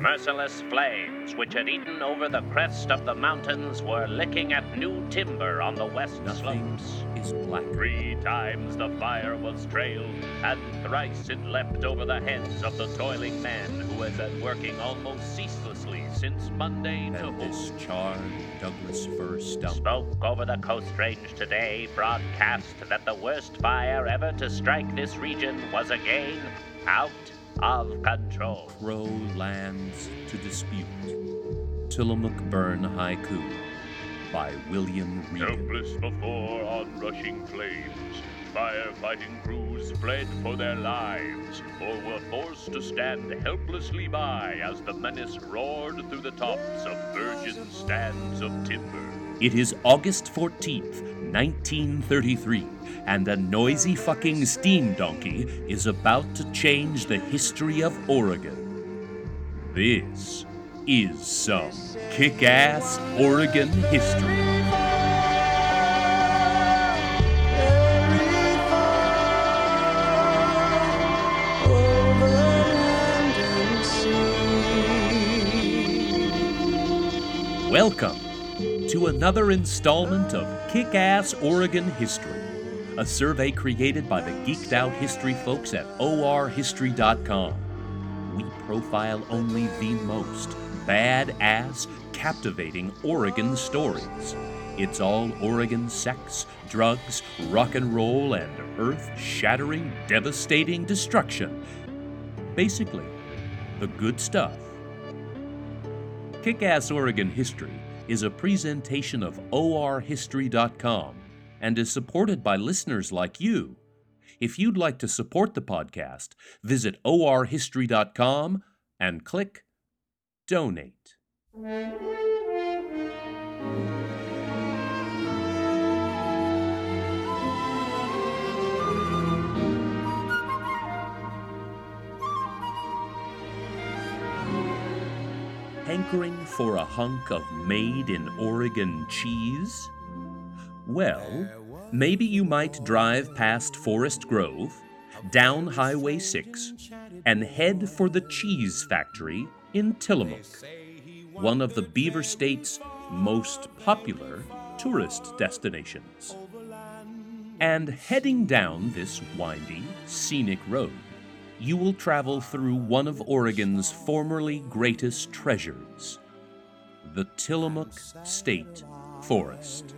Merciless flames, which had eaten over the crest of the mountains, were licking at new timber on the west Nothing slopes. is black. Three times the fire was trailed, and thrice it leapt over the heads of the toiling men who had been working almost ceaselessly since Monday to And this Hood. charred Douglas fir stump Smoke over the coast range today broadcast that the worst fire ever to strike this region was again out of control. Crow lands to dispute. Tillamook Burn Haiku by William Regan. Helpless before onrushing flames, firefighting crews fled for their lives or were forced to stand helplessly by as the menace roared through the tops of virgin stands of timber. It is August 14th, 1933, and a noisy fucking steam donkey is about to change the history of Oregon. This is some kick ass Oregon history. Welcome to another installment of Kick Ass Oregon History, a survey created by the geeked out history folks at orhistory.com. We profile only the most badass, captivating Oregon stories. It's all Oregon sex, drugs, rock and roll, and earth shattering, devastating destruction. Basically, the good stuff. Kick Ass Oregon History is a presentation of orhistory.com and is supported by listeners like you. If you'd like to support the podcast, visit orhistory.com and click Donate. Hankering for a hunk of made in Oregon cheese? Well, maybe you might drive past Forest Grove, down Highway 6, and head for the cheese factory in Tillamook, one of the Beaver State's most popular tourist destinations. And heading down this windy, scenic road, you will travel through one of Oregon's formerly greatest treasures, the Tillamook State Forest.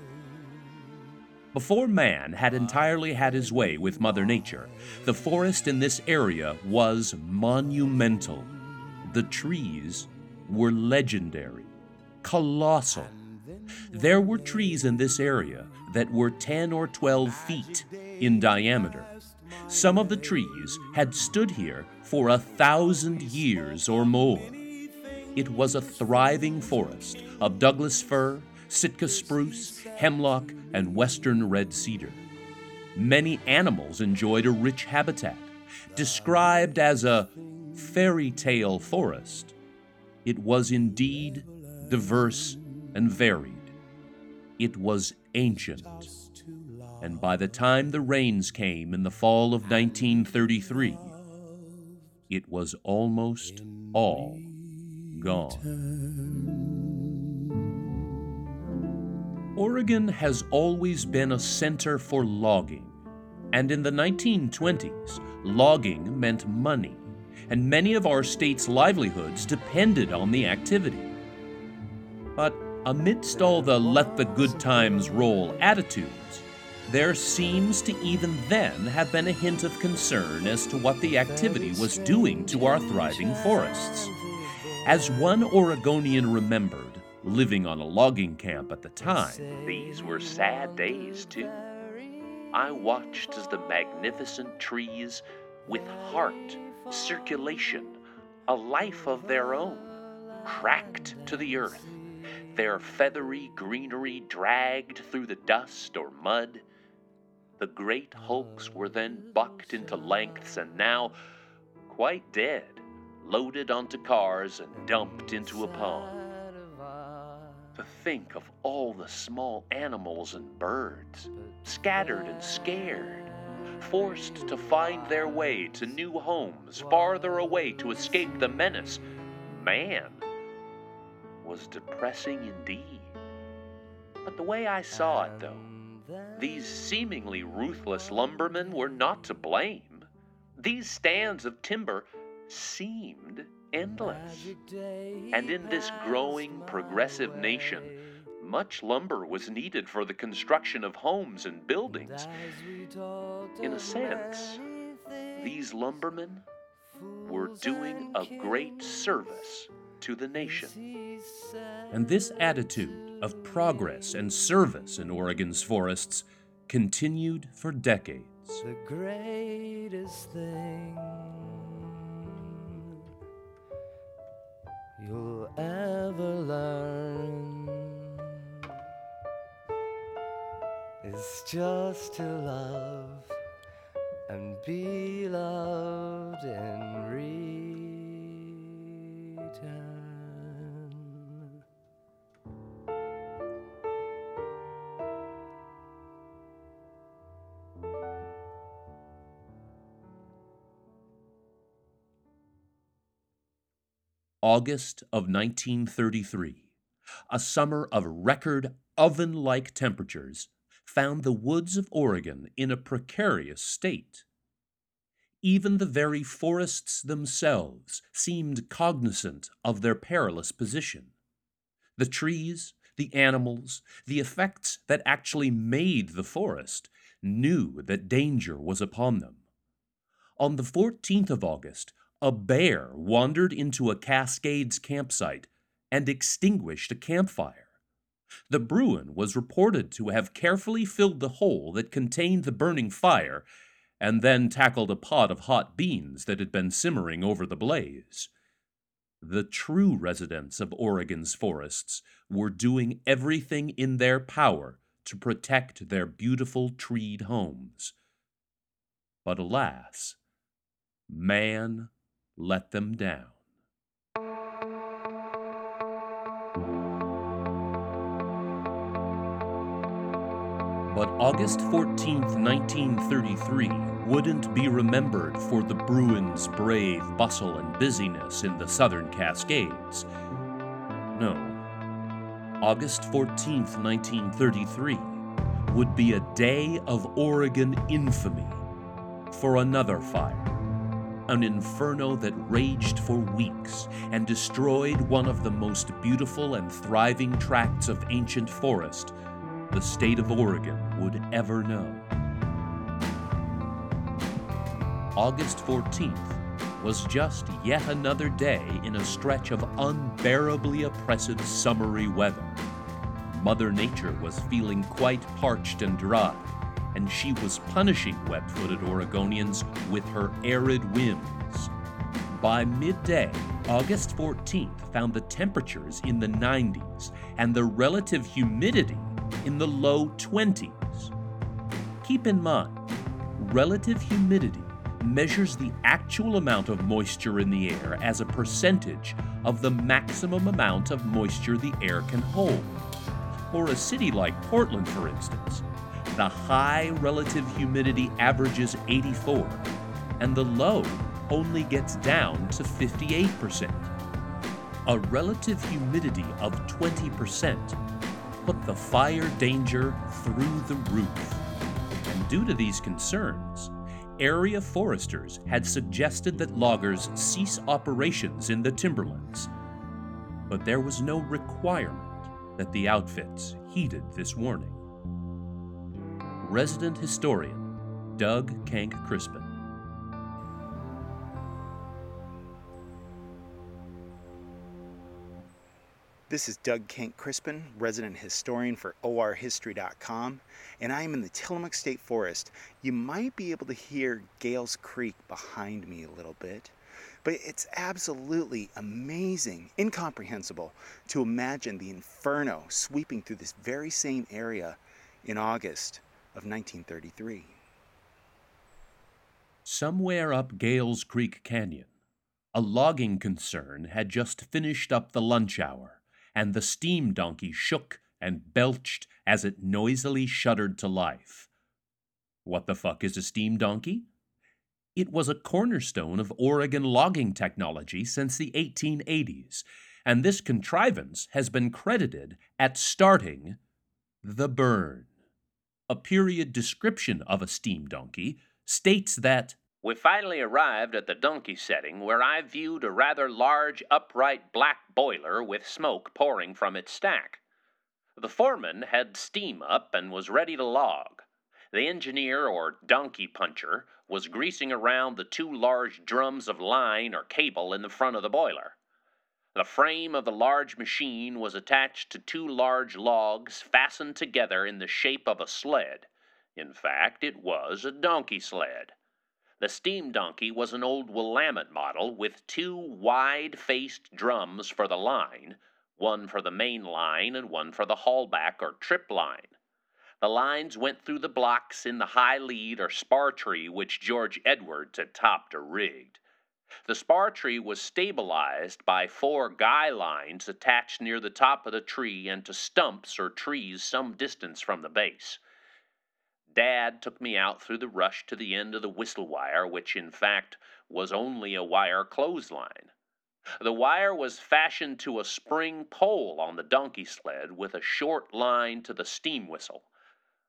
Before man had entirely had his way with Mother Nature, the forest in this area was monumental. The trees were legendary, colossal. There were trees in this area that were 10 or 12 feet in diameter. Some of the trees had stood here for a thousand years or more. It was a thriving forest of Douglas fir, Sitka spruce, hemlock, and western red cedar. Many animals enjoyed a rich habitat. Described as a fairy tale forest, it was indeed diverse and varied. It was ancient. And by the time the rains came in the fall of 1933, it was almost all gone. Oregon has always been a center for logging, and in the 1920s, logging meant money, and many of our state's livelihoods depended on the activity. But amidst all the let the good times roll attitudes, there seems to even then have been a hint of concern as to what the activity was doing to our thriving forests. As one Oregonian remembered, living on a logging camp at the time, these were sad days too. I watched as the magnificent trees, with heart, circulation, a life of their own, cracked to the earth, their feathery greenery dragged through the dust or mud. The great hulks were then bucked into lengths and now quite dead, loaded onto cars and dumped into a pond. To think of all the small animals and birds, scattered and scared, forced to find their way to new homes farther away to escape the menace, man was depressing indeed. But the way I saw it, though, these seemingly ruthless lumbermen were not to blame. These stands of timber seemed endless. And in this growing, progressive nation, much lumber was needed for the construction of homes and buildings. In a sense, these lumbermen were doing a great service to the nation. And this attitude of progress and service in Oregon's forests continued for decades. The greatest thing you'll ever learn is just to love and be loved in return. August of 1933, a summer of record oven like temperatures found the woods of Oregon in a precarious state. Even the very forests themselves seemed cognizant of their perilous position. The trees, the animals, the effects that actually made the forest knew that danger was upon them. On the 14th of August, a bear wandered into a Cascades campsite and extinguished a campfire. The Bruin was reported to have carefully filled the hole that contained the burning fire and then tackled a pot of hot beans that had been simmering over the blaze. The true residents of Oregon's forests were doing everything in their power to protect their beautiful treed homes. But alas, man let them down. But August 14, 1933, wouldn't be remembered for the Bruins' brave bustle and busyness in the southern Cascades. No. August 14, 1933, would be a day of Oregon infamy for another fire an inferno that raged for weeks and destroyed one of the most beautiful and thriving tracts of ancient forest the state of Oregon would ever know. August 14th was just yet another day in a stretch of unbearably oppressive summery weather. Mother Nature was feeling quite parched and dry, and she was punishing web footed Oregonians with her arid whims. By midday, August 14th found the temperatures in the 90s and the relative humidity in the low 20s. Keep in mind, relative humidity measures the actual amount of moisture in the air as a percentage of the maximum amount of moisture the air can hold. For a city like Portland, for instance, the high relative humidity averages 84, and the low only gets down to 58%. A relative humidity of 20% put the fire danger through the roof. And due to these concerns, area foresters had suggested that loggers cease operations in the timberlands. But there was no requirement that the outfits heeded this warning. Resident historian Doug Kenck Crispin. This is Doug Kenck Crispin, resident historian for orhistory.com, and I am in the Tillamook State Forest. You might be able to hear Gales Creek behind me a little bit, but it's absolutely amazing, incomprehensible to imagine the inferno sweeping through this very same area in August of 1933. Somewhere up Gales Creek Canyon, a logging concern had just finished up the lunch hour and the steam donkey shook and belched as it noisily shuddered to life. What the fuck is a steam donkey? It was a cornerstone of Oregon logging technology since the 1880s, and this contrivance has been credited at starting the burn. A period description of a steam donkey states that we finally arrived at the donkey setting where I viewed a rather large upright black boiler with smoke pouring from its stack. The foreman had steam up and was ready to log. The engineer or donkey puncher was greasing around the two large drums of line or cable in the front of the boiler. The frame of the large machine was attached to two large logs fastened together in the shape of a sled. In fact, it was a donkey sled. The steam donkey was an old Willamette model with two wide faced drums for the line, one for the main line and one for the haulback or trip line. The lines went through the blocks in the high lead or spar tree which George Edwards had topped or rigged. The spar tree was stabilized by four guy lines attached near the top of the tree and to stumps or trees some distance from the base. Dad took me out through the rush to the end of the whistle wire, which in fact was only a wire clothesline. The wire was fashioned to a spring pole on the donkey sled with a short line to the steam whistle.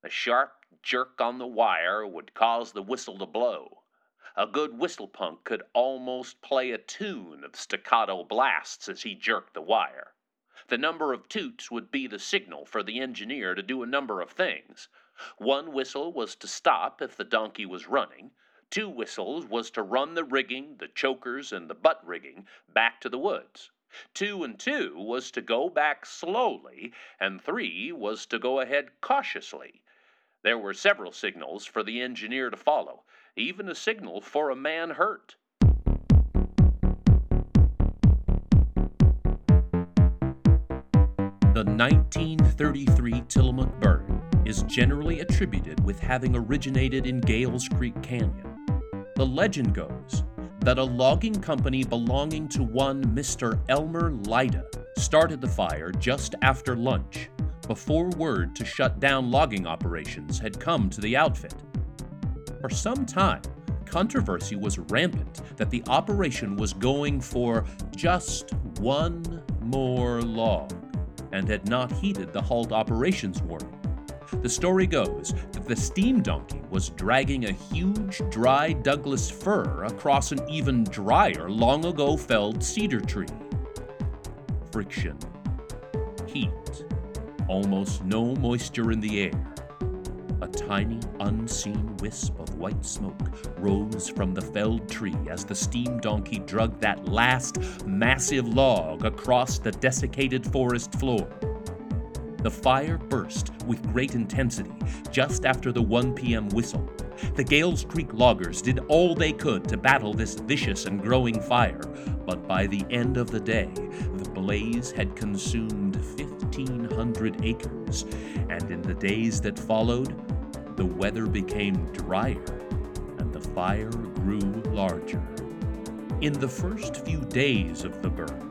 A sharp jerk on the wire would cause the whistle to blow. A good whistle punk could almost play a tune of staccato blasts as he jerked the wire. The number of toots would be the signal for the engineer to do a number of things. One whistle was to stop if the donkey was running. Two whistles was to run the rigging, the chokers, and the butt rigging back to the woods. Two and two was to go back slowly, and three was to go ahead cautiously. There were several signals for the engineer to follow, even a signal for a man hurt. The 1933 Tillamook burn is generally attributed with having originated in Gales Creek Canyon. The legend goes that a logging company belonging to one Mr. Elmer Lyda started the fire just after lunch before word to shut down logging operations had come to the outfit. For some time, controversy was rampant that the operation was going for just one more log and had not heeded the halt operations warning. The story goes that the steam donkey was dragging a huge dry Douglas fir across an even drier, long ago felled cedar tree. Friction, heat, almost no moisture in the air. A tiny, unseen wisp of white smoke rose from the felled tree as the steam donkey dragged that last massive log across the desiccated forest floor. The fire burst with great intensity just after the 1 p.m. whistle. The Gales Creek loggers did all they could to battle this vicious and growing fire, but by the end of the day, the blaze had consumed 1,500 acres, and in the days that followed, the weather became drier and the fire grew larger. In the first few days of the burn,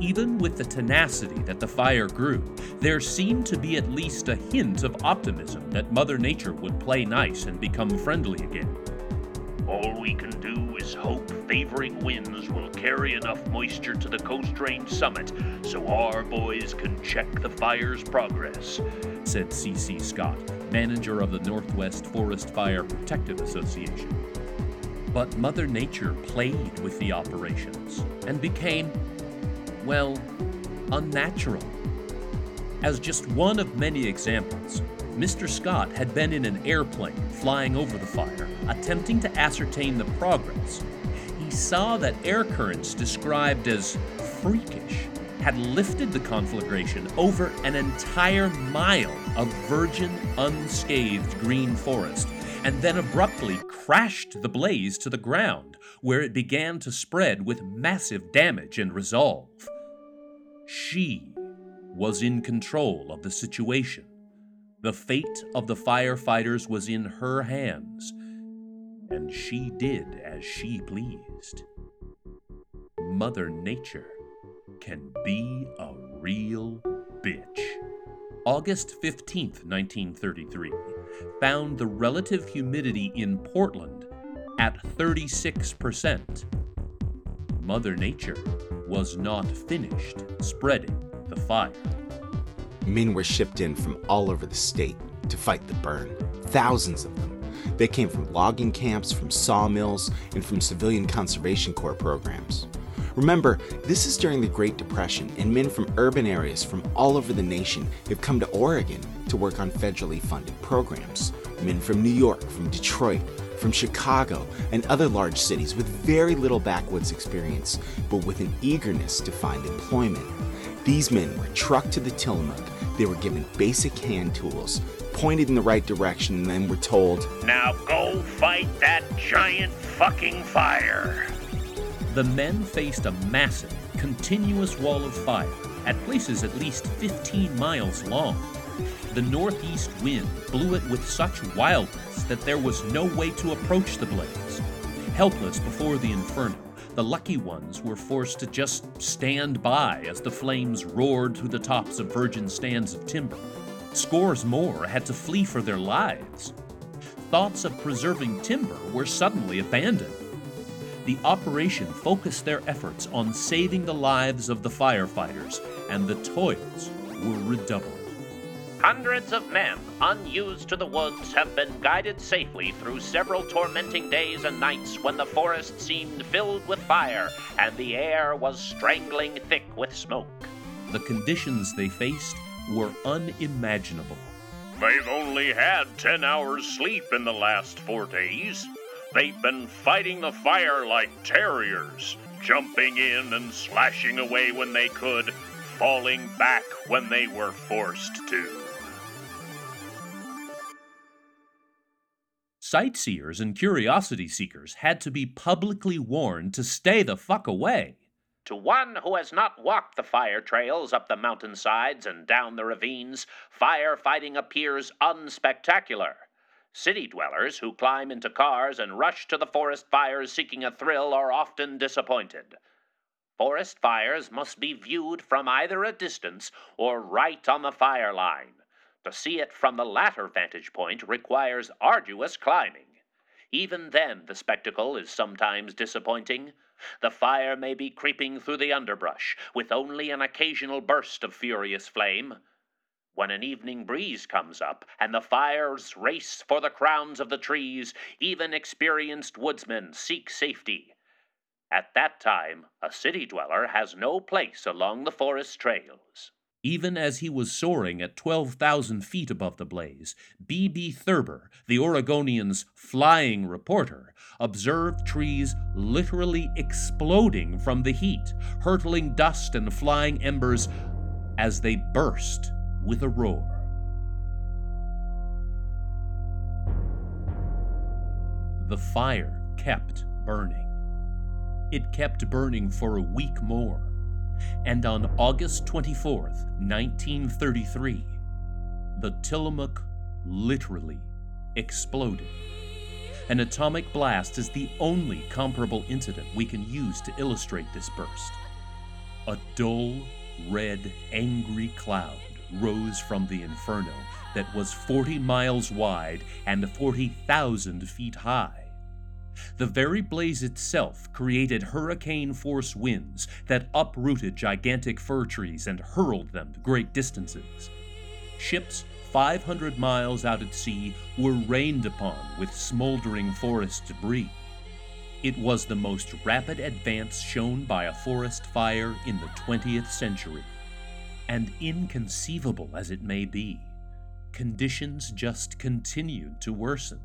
even with the tenacity that the fire grew, there seemed to be at least a hint of optimism that Mother Nature would play nice and become friendly again. All we can do is hope favoring winds will carry enough moisture to the Coast Range summit so our boys can check the fire's progress, said C.C. Scott, manager of the Northwest Forest Fire Protective Association. But Mother Nature played with the operations and became, well, unnatural. As just one of many examples, Mr. Scott had been in an airplane flying over the fire, attempting to ascertain the progress. He saw that air currents described as freakish had lifted the conflagration over an entire mile of virgin, unscathed green forest, and then abruptly crashed the blaze to the ground, where it began to spread with massive damage and resolve. She was in control of the situation. The fate of the firefighters was in her hands, and she did as she pleased. Mother Nature can be a real bitch. August 15th, 1933, found the relative humidity in Portland at 36%. Mother Nature was not finished spreading the fire. Men were shipped in from all over the state to fight the burn, thousands of them. They came from logging camps, from sawmills, and from civilian conservation corps programs. Remember, this is during the Great Depression, and men from urban areas from all over the nation have come to Oregon to work on federally funded programs. Men from New York, from Detroit, from Chicago, and other large cities with very little backwoods experience, but with an eagerness to find employment. These men were trucked to the Tillamook. They were given basic hand tools, pointed in the right direction, and then were told, Now go fight that giant fucking fire. The men faced a massive, continuous wall of fire at places at least 15 miles long. The northeast wind blew it with such wildness that there was no way to approach the blaze. Helpless before the inferno, the lucky ones were forced to just stand by as the flames roared through the tops of virgin stands of timber. Scores more had to flee for their lives. Thoughts of preserving timber were suddenly abandoned. The operation focused their efforts on saving the lives of the firefighters, and the toils were redoubled. Hundreds of men, unused to the woods, have been guided safely through several tormenting days and nights when the forest seemed filled with fire and the air was strangling thick with smoke. The conditions they faced were unimaginable. They've only had 10 hours sleep in the last four days. They've been fighting the fire like terriers, jumping in and slashing away when they could, falling back when they were forced to. Sightseers and curiosity seekers had to be publicly warned to stay the fuck away. To one who has not walked the fire trails up the mountainsides and down the ravines, firefighting appears unspectacular. City dwellers who climb into cars and rush to the forest fires seeking a thrill are often disappointed. Forest fires must be viewed from either a distance or right on the fire line. To see it from the latter vantage point requires arduous climbing. Even then, the spectacle is sometimes disappointing. The fire may be creeping through the underbrush, with only an occasional burst of furious flame. When an evening breeze comes up and the fires race for the crowns of the trees, even experienced woodsmen seek safety. At that time, a city dweller has no place along the forest trails. Even as he was soaring at 12,000 feet above the blaze, B.B. Thurber, the Oregonian's flying reporter, observed trees literally exploding from the heat, hurtling dust and flying embers as they burst with a roar. The fire kept burning. It kept burning for a week more and on August 24, 1933, the Tillamook literally exploded. An atomic blast is the only comparable incident we can use to illustrate this burst. A dull, red, angry cloud rose from the inferno that was 40 miles wide and 40,000 feet high. The very blaze itself created hurricane force winds that uprooted gigantic fir trees and hurled them great distances. Ships 500 miles out at sea were rained upon with smoldering forest debris. It was the most rapid advance shown by a forest fire in the 20th century. And inconceivable as it may be, conditions just continued to worsen.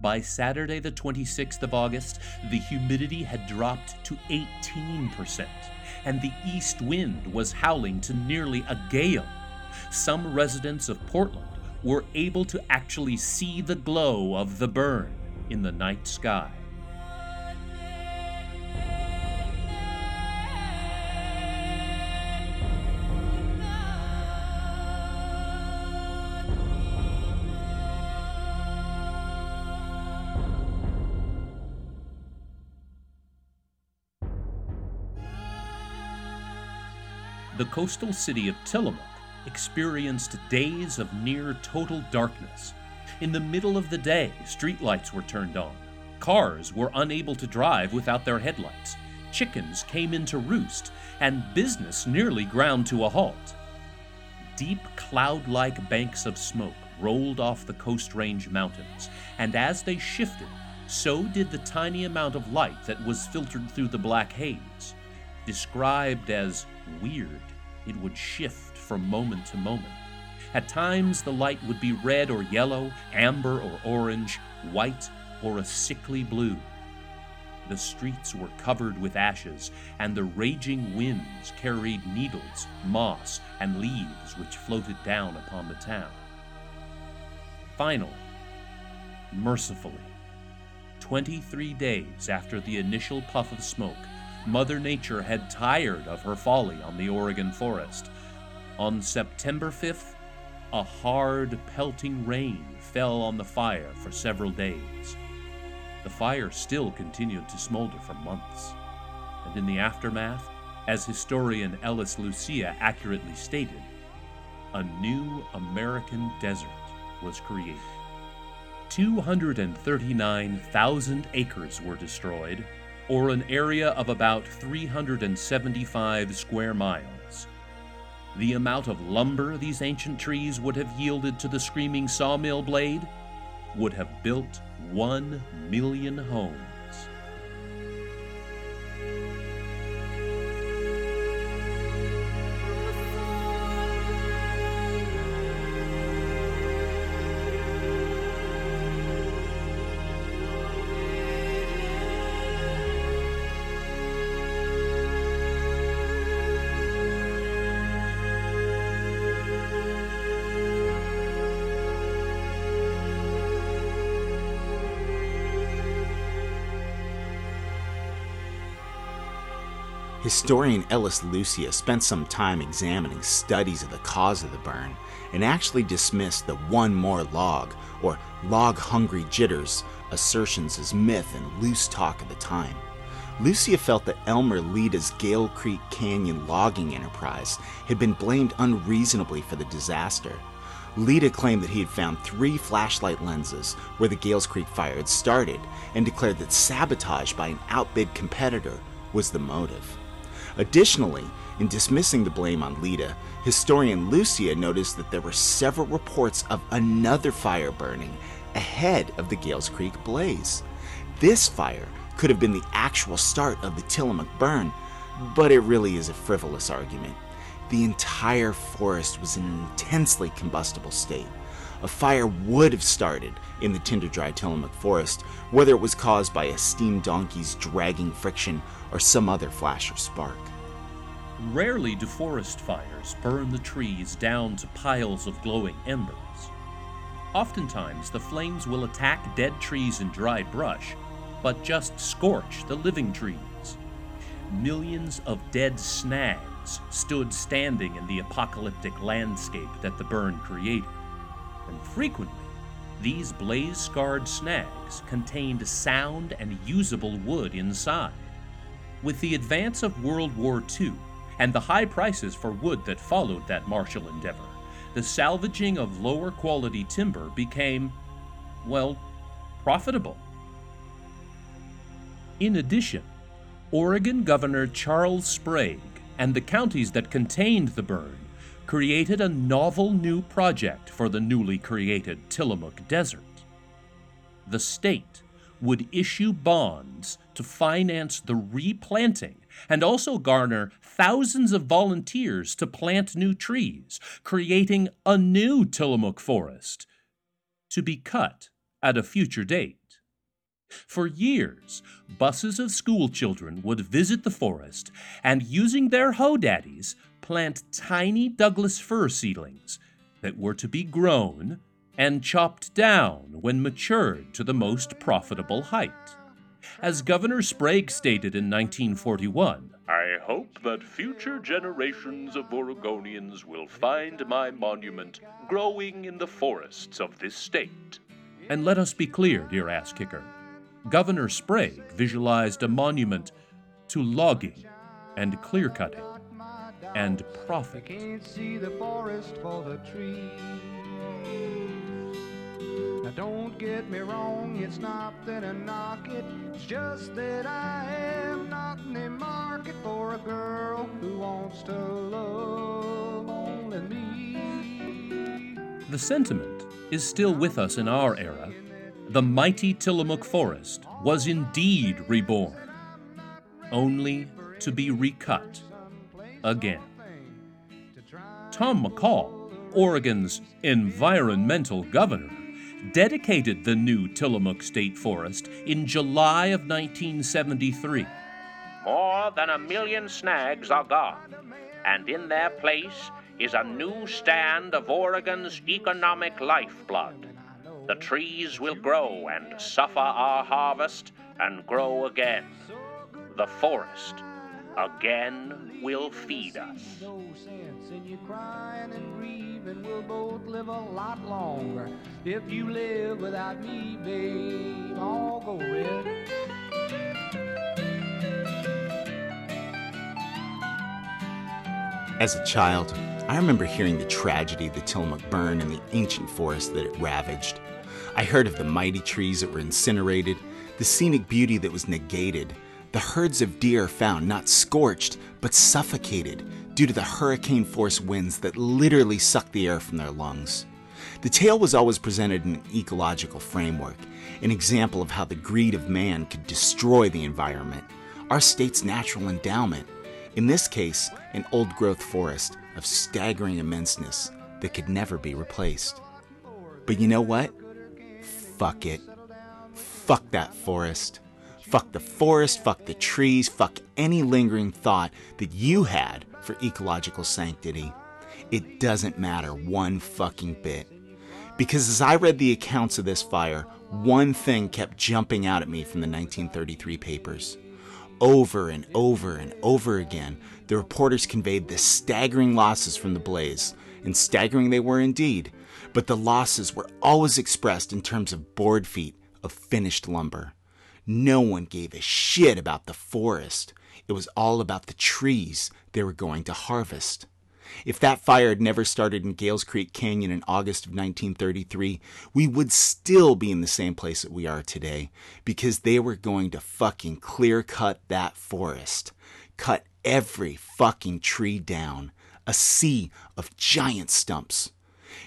By Saturday, the 26th of August, the humidity had dropped to 18%, and the east wind was howling to nearly a gale. Some residents of Portland were able to actually see the glow of the burn in the night sky. Coastal city of Tillamook experienced days of near total darkness. In the middle of the day, streetlights were turned on. Cars were unable to drive without their headlights. Chickens came into roost, and business nearly ground to a halt. Deep cloud like banks of smoke rolled off the Coast Range mountains, and as they shifted, so did the tiny amount of light that was filtered through the black haze. Described as weird, it would shift from moment to moment. At times, the light would be red or yellow, amber or orange, white or a sickly blue. The streets were covered with ashes, and the raging winds carried needles, moss, and leaves which floated down upon the town. Finally, mercifully, 23 days after the initial puff of smoke, Mother Nature had tired of her folly on the Oregon forest. On September 5th, a hard, pelting rain fell on the fire for several days. The fire still continued to smolder for months, and in the aftermath, as historian Ellis Lucia accurately stated, a new American desert was created. 239,000 acres were destroyed, or an area of about 375 square miles. The amount of lumber these ancient trees would have yielded to the screaming sawmill blade would have built one million homes. Historian Ellis Lucia spent some time examining studies of the cause of the burn and actually dismissed the one more log, or log hungry jitters, assertions as myth and loose talk at the time. Lucia felt that Elmer Lyda's Gale Creek Canyon logging enterprise had been blamed unreasonably for the disaster. Lida claimed that he had found three flashlight lenses where the Gales Creek fire had started and declared that sabotage by an outbid competitor was the motive. Additionally, in dismissing the blame on Lyda, historian Lucia noticed that there were several reports of another fire burning ahead of the Gales Creek blaze. This fire could have been the actual start of the Tillamook burn, but it really is a frivolous argument. The entire forest was in an intensely combustible state. A fire would have started in the tinder dry Tillamook forest, whether it was caused by a steam donkey's dragging friction or some other flash or spark. Rarely do forest fires burn the trees down to piles of glowing embers. Oftentimes, the flames will attack dead trees and dry brush, but just scorch the living trees. Millions of dead snags stood standing in the apocalyptic landscape that the burn created, and frequently, these blaze scarred snags contained sound and usable wood inside. With the advance of World War II and the high prices for wood that followed that martial endeavor, the salvaging of lower quality timber became, well, profitable. In addition, Oregon Governor Charles Sprague and the counties that contained the burn created a novel new project for the newly created Tillamook Desert. The state would issue bonds to finance the replanting and also garner thousands of volunteers to plant new trees, creating a new Tillamook forest to be cut at a future date. For years, buses of school children would visit the forest and, using their hoe daddies, plant tiny Douglas fir seedlings that were to be grown and chopped down when matured to the most profitable height. As Governor Sprague stated in 1941, I hope that future generations of Oregonians will find my monument growing in the forests of this state. And let us be clear, dear ass kicker, Governor Sprague visualized a monument to logging and clear cutting and profit. Can't see the forest for the trees. Now don't get me wrong, it's not that I knock it. It's just that I am not in the market for a girl who wants to love only me. The sentiment is still with us in our era. The mighty Tillamook Forest was indeed reborn, only to be recut again. Tom McCall, Oregon's environmental governor, dedicated the new Tillamook State Forest in July of 1973. More than a million snags are gone, and in their place is a new stand of Oregon's economic lifeblood. The trees will grow and suffer our harvest and grow again. The forest again will feed us. No sense in you crying and grieving. We'll both live a lot longer if you live without me, babe. Go red. As a child, I remember hearing the tragedy of the Tillamook burn and the ancient forest that it ravaged. I heard of the mighty trees that were incinerated, the scenic beauty that was negated, the herds of deer found not scorched, but suffocated due to the hurricane force winds that literally sucked the air from their lungs. The tale was always presented in an ecological framework, an example of how the greed of man could destroy the environment, our state's natural endowment. In this case, an old growth forest of staggering immenseness that could never be replaced. But you know what? Fuck it. Fuck that forest. Fuck the forest, fuck the trees, fuck any lingering thought that you had for ecological sanctity. It doesn't matter one fucking bit. Because as I read the accounts of this fire, one thing kept jumping out at me from the 1933 papers. Over and over and over again, the reporters conveyed the staggering losses from the blaze, and staggering they were indeed, but the losses were always expressed in terms of board feet of finished lumber. No one gave a shit about the forest. It was all about the trees they were going to harvest. If that fire had never started in Gales Creek Canyon in August of 1933, we would still be in the same place that we are today because they were going to fucking clear cut that forest. Cut every fucking tree down. A sea of giant stumps.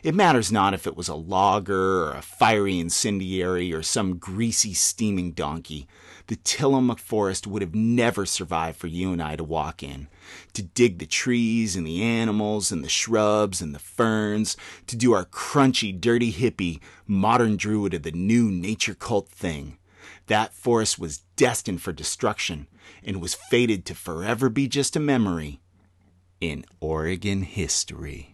It matters not if it was a logger or a fiery incendiary or some greasy steaming donkey. The Tillamook forest would have never survived for you and I to walk in. To dig the trees and the animals and the shrubs and the ferns, to do our crunchy, dirty hippie, modern druid of the new nature cult thing. That forest was destined for destruction and was fated to forever be just a memory in Oregon history.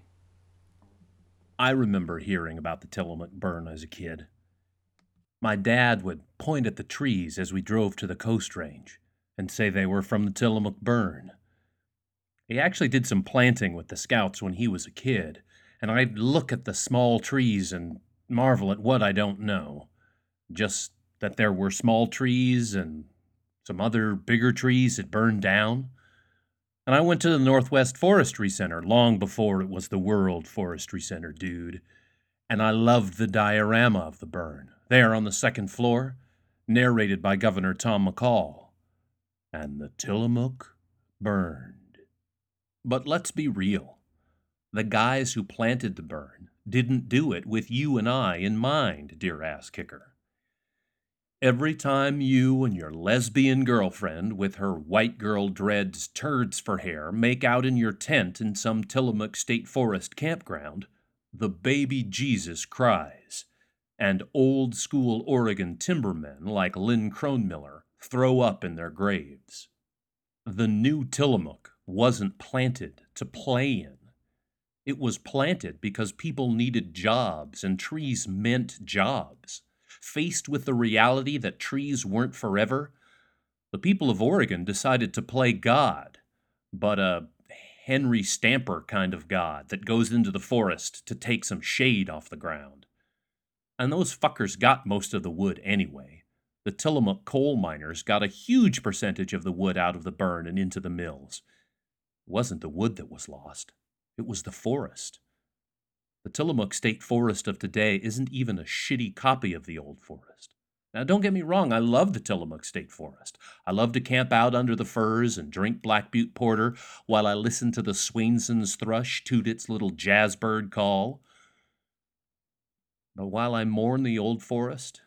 I remember hearing about the Tillamook burn as a kid. My dad would point at the trees as we drove to the coast range and say they were from the Tillamook burn. He actually did some planting with the scouts when he was a kid, and I'd look at the small trees and marvel at what I don't know. Just that there were small trees and some other bigger trees had burned down. And I went to the Northwest Forestry Center long before it was the World Forestry Center, dude. And I loved the diorama of the burn, there on the second floor, narrated by Governor Tom McCall. And the Tillamook burned. But let's be real. The guys who planted the burn didn't do it with you and I in mind, dear ass kicker. Every time you and your lesbian girlfriend, with her white girl dreads turds for hair, make out in your tent in some Tillamook State Forest campground, the baby Jesus cries, and old school Oregon timbermen like Lynn Cronemiller throw up in their graves. The new Tillamook wasn't planted to play in. It was planted because people needed jobs and trees meant jobs. Faced with the reality that trees weren't forever, the people of Oregon decided to play God, but a Henry Stamper kind of God that goes into the forest to take some shade off the ground. And those fuckers got most of the wood anyway. The Tillamook coal miners got a huge percentage of the wood out of the burn and into the mills. It wasn't the wood that was lost, it was the forest. The Tillamook State Forest of today isn't even a shitty copy of the old forest. Now, don't get me wrong, I love the Tillamook State Forest. I love to camp out under the firs and drink Black Butte Porter while I listen to the Swainson's thrush toot its little jazz bird call. But while I mourn the old forest,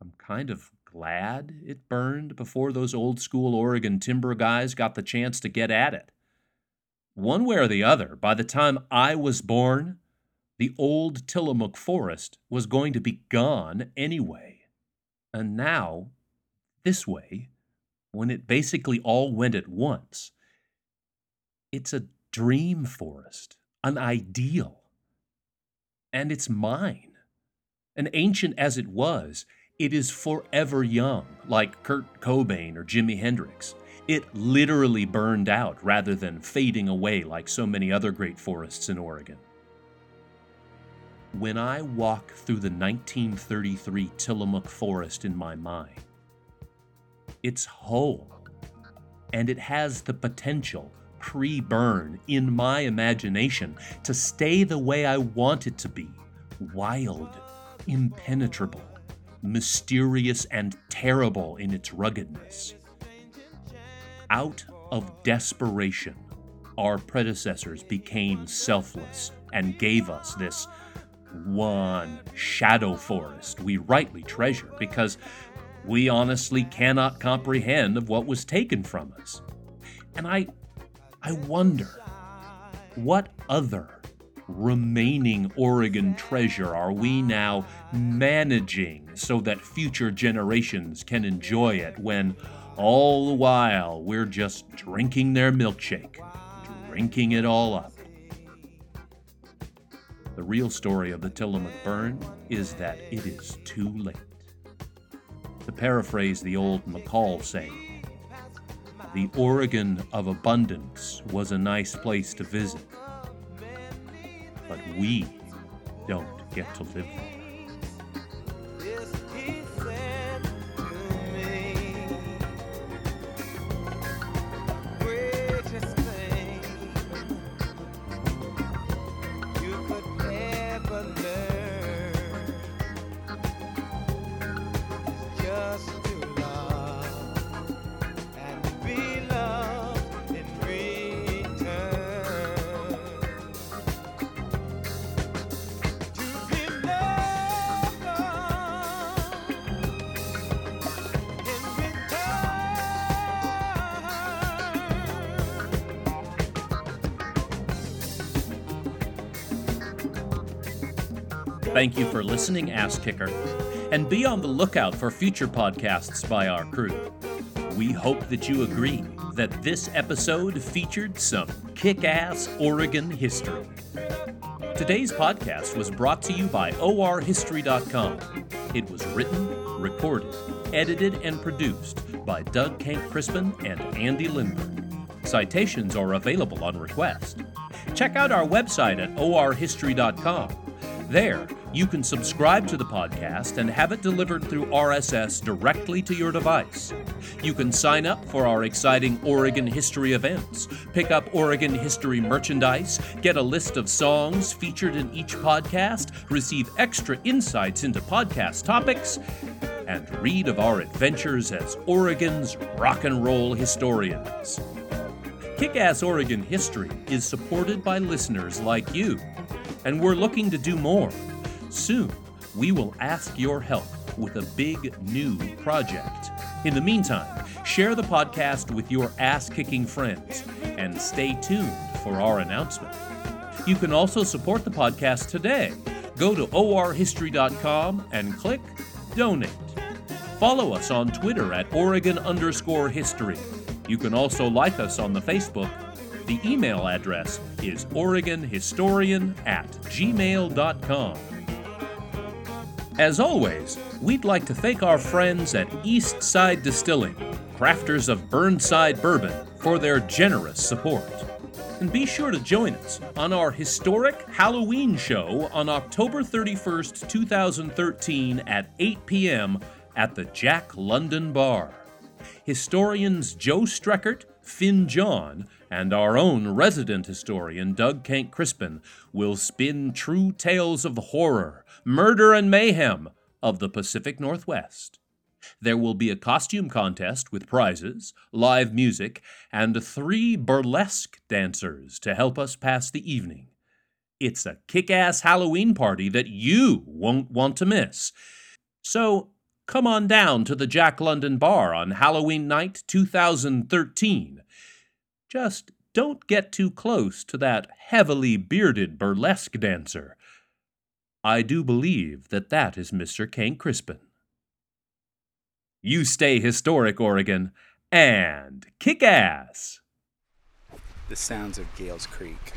I'm kind of glad it burned before those old school Oregon timber guys got the chance to get at it. One way or the other, by the time I was born, the old Tillamook forest was going to be gone anyway. And now, this way, when it basically all went at once, it's a dream forest, an ideal. And it's mine. And ancient as it was, it is forever young, like Kurt Cobain or Jimi Hendrix. It literally burned out rather than fading away like so many other great forests in Oregon. When I walk through the 1933 Tillamook Forest in my mind, it's whole, and it has the potential, pre burn, in my imagination, to stay the way I want it to be wild, impenetrable, mysterious, and terrible in its ruggedness. Out of desperation, our predecessors became selfless and gave us this one shadow forest we rightly treasure because we honestly cannot comprehend of what was taken from us. And I I wonder what other remaining Oregon treasure are we now managing so that future generations can enjoy it when all the while, we're just drinking their milkshake, drinking it all up. The real story of the Tillamook burn is that it is too late. To paraphrase the old McCall saying, the Oregon of abundance was a nice place to visit, but we don't get to live there. Thank you for listening, Ass Kicker, and be on the lookout for future podcasts by our crew. We hope that you agree that this episode featured some kick ass Oregon history. Today's podcast was brought to you by orhistory.com. It was written, recorded, edited, and produced by Doug Kenck Crispin and Andy Lindberg. Citations are available on request. Check out our website at orhistory.com. There, you can subscribe to the podcast and have it delivered through RSS directly to your device. You can sign up for our exciting Oregon history events, pick up Oregon history merchandise, get a list of songs featured in each podcast, receive extra insights into podcast topics, and read of our adventures as Oregon's rock and roll historians. Kick Ass Oregon History is supported by listeners like you, and we're looking to do more. Soon, we will ask your help with a big new project. In the meantime, share the podcast with your ass kicking friends and stay tuned for our announcement. You can also support the podcast today. Go to orhistory.com and click donate. Follow us on Twitter at Oregon underscore history. You can also like us on the Facebook. The email address is OregonHistorian at gmail.com. As always, we'd like to thank our friends at East Side Distilling, crafters of Burnside Bourbon, for their generous support. And be sure to join us on our historic Halloween show on October 31st, 2013 at 8 p.m. at the Jack London Bar. Historians Joe Streckert, Finn John and our own resident historian, Doug Kenck Crispin, will spin true tales of horror, murder, and mayhem of the Pacific Northwest. There will be a costume contest with prizes, live music, and three burlesque dancers to help us pass the evening. It's a kick ass Halloween party that you won't want to miss. So come on down to the Jack London Bar on Halloween night 2013. Just don't get too close to that heavily bearded burlesque dancer. I do believe that that is Mr. Kenck Crispin. You stay historic, Oregon, and kick ass! The sounds of Gales Creek.